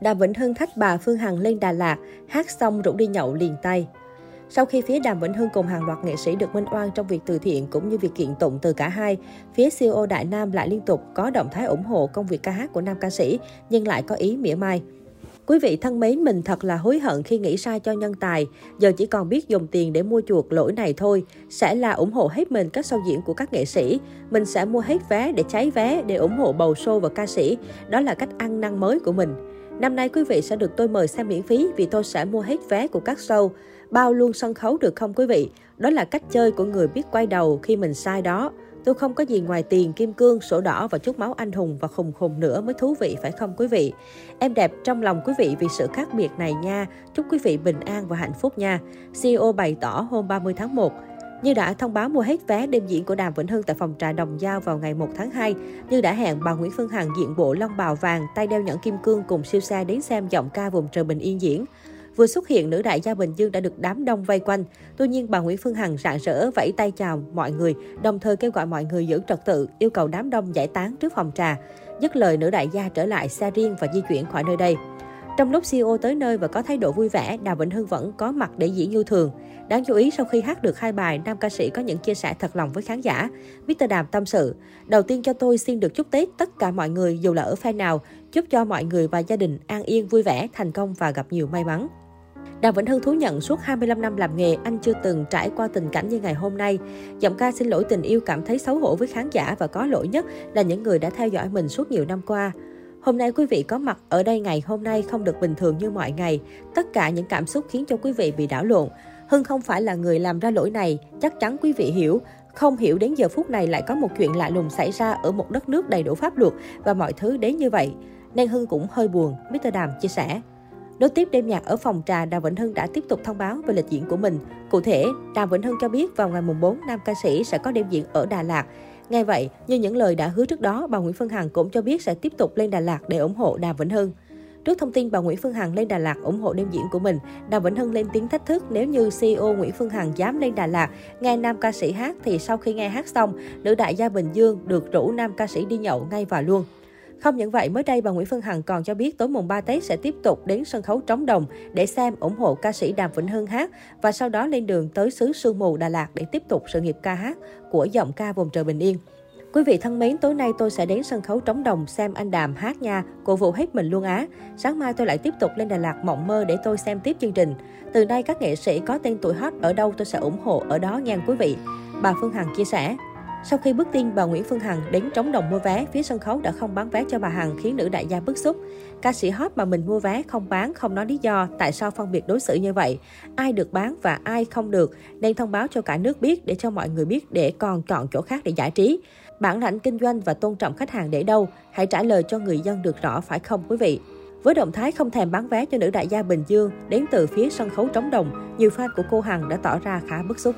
Đàm Vĩnh Hưng thách bà Phương Hằng lên Đà Lạt, hát xong rủ đi nhậu liền tay. Sau khi phía Đàm Vĩnh Hưng cùng hàng loạt nghệ sĩ được minh oan trong việc từ thiện cũng như việc kiện tụng từ cả hai, phía CEO Đại Nam lại liên tục có động thái ủng hộ công việc ca hát của nam ca sĩ, nhưng lại có ý mỉa mai. Quý vị thân mến, mình thật là hối hận khi nghĩ sai cho nhân tài. Giờ chỉ còn biết dùng tiền để mua chuộc lỗi này thôi. Sẽ là ủng hộ hết mình các show diễn của các nghệ sĩ. Mình sẽ mua hết vé để cháy vé, để ủng hộ bầu show và ca sĩ. Đó là cách ăn năn mới của mình. Năm nay quý vị sẽ được tôi mời xem miễn phí vì tôi sẽ mua hết vé của các show. Bao luôn sân khấu được không quý vị? Đó là cách chơi của người biết quay đầu khi mình sai đó. Tôi không có gì ngoài tiền, kim cương, sổ đỏ và chút máu anh hùng và khùng khùng nữa mới thú vị phải không quý vị? Em đẹp trong lòng quý vị vì sự khác biệt này nha. Chúc quý vị bình an và hạnh phúc nha. CEO bày tỏ hôm 30 tháng 1. Như đã thông báo mua hết vé đêm diễn của Đàm Vĩnh Hưng tại phòng trà Đồng Giao vào ngày 1 tháng 2, Như đã hẹn bà Nguyễn Phương Hằng diện bộ long bào vàng, tay đeo nhẫn kim cương cùng siêu xe đến xem giọng ca vùng trời bình yên diễn. Vừa xuất hiện, nữ đại gia Bình Dương đã được đám đông vây quanh. Tuy nhiên, bà Nguyễn Phương Hằng rạng rỡ vẫy tay chào mọi người, đồng thời kêu gọi mọi người giữ trật tự, yêu cầu đám đông giải tán trước phòng trà. Dứt lời nữ đại gia trở lại xe riêng và di chuyển khỏi nơi đây. Trong lúc CEO tới nơi và có thái độ vui vẻ, Đàm Vĩnh Hưng vẫn có mặt để diễn như thường. Đáng chú ý sau khi hát được hai bài, nam ca sĩ có những chia sẻ thật lòng với khán giả. Mr. Đàm tâm sự, đầu tiên cho tôi xin được chúc Tết tất cả mọi người dù là ở phe nào, chúc cho mọi người và gia đình an yên, vui vẻ, thành công và gặp nhiều may mắn. Đàm Vĩnh Hưng thú nhận suốt 25 năm làm nghề, anh chưa từng trải qua tình cảnh như ngày hôm nay. Giọng ca xin lỗi tình yêu cảm thấy xấu hổ với khán giả và có lỗi nhất là những người đã theo dõi mình suốt nhiều năm qua. Hôm nay quý vị có mặt ở đây ngày hôm nay không được bình thường như mọi ngày. Tất cả những cảm xúc khiến cho quý vị bị đảo lộn. Hưng không phải là người làm ra lỗi này, chắc chắn quý vị hiểu. Không hiểu đến giờ phút này lại có một chuyện lạ lùng xảy ra ở một đất nước đầy đủ pháp luật và mọi thứ đến như vậy. Nên Hưng cũng hơi buồn, Mr. Đàm chia sẻ. Nối tiếp đêm nhạc ở phòng trà, Đàm Vĩnh Hưng đã tiếp tục thông báo về lịch diễn của mình. Cụ thể, Đàm Vĩnh Hưng cho biết vào ngày mùng 4, nam ca sĩ sẽ có đêm diễn ở Đà Lạt. Nghe vậy, như những lời đã hứa trước đó, bà Nguyễn Phương Hằng cũng cho biết sẽ tiếp tục lên Đà Lạt để ủng hộ Đàm Vĩnh Hưng. Trước thông tin bà Nguyễn Phương Hằng lên Đà Lạt ủng hộ đêm diễn của mình, Đàm Vĩnh Hưng lên tiếng thách thức nếu như CEO Nguyễn Phương Hằng dám lên Đà Lạt nghe nam ca sĩ hát thì sau khi nghe hát xong, nữ đại gia Bình Dương được rủ nam ca sĩ đi nhậu ngay và luôn. Không những vậy, mới đây bà Nguyễn Phương Hằng còn cho biết tối mùng 3 Tết sẽ tiếp tục đến sân khấu Trống Đồng để xem ủng hộ ca sĩ Đàm Vĩnh Hưng hát và sau đó lên đường tới xứ Sương Mù Đà Lạt để tiếp tục sự nghiệp ca hát của giọng ca vùng trời bình yên. Quý vị thân mến, tối nay tôi sẽ đến sân khấu Trống Đồng xem anh Đàm hát nha, cổ vũ hết mình luôn á. Sáng mai tôi lại tiếp tục lên Đà Lạt mộng mơ để tôi xem tiếp chương trình. Từ nay các nghệ sĩ có tên tuổi hot ở đâu tôi sẽ ủng hộ ở đó nha quý vị. Bà Phương Hằng chia sẻ. Sau khi bước tin bà Nguyễn Phương Hằng đến trống đồng mua vé, phía sân khấu đã không bán vé cho bà Hằng khiến nữ đại gia bức xúc. Ca sĩ hot mà mình mua vé không bán, không nói lý do tại sao phân biệt đối xử như vậy. Ai được bán và ai không được, nên thông báo cho cả nước biết để cho mọi người biết để còn chọn chỗ khác để giải trí. Bản lãnh kinh doanh và tôn trọng khách hàng để đâu? Hãy trả lời cho người dân được rõ phải không quý vị? Với động thái không thèm bán vé cho nữ đại gia Bình Dương đến từ phía sân khấu trống đồng, nhiều fan của cô Hằng đã tỏ ra khá bức xúc.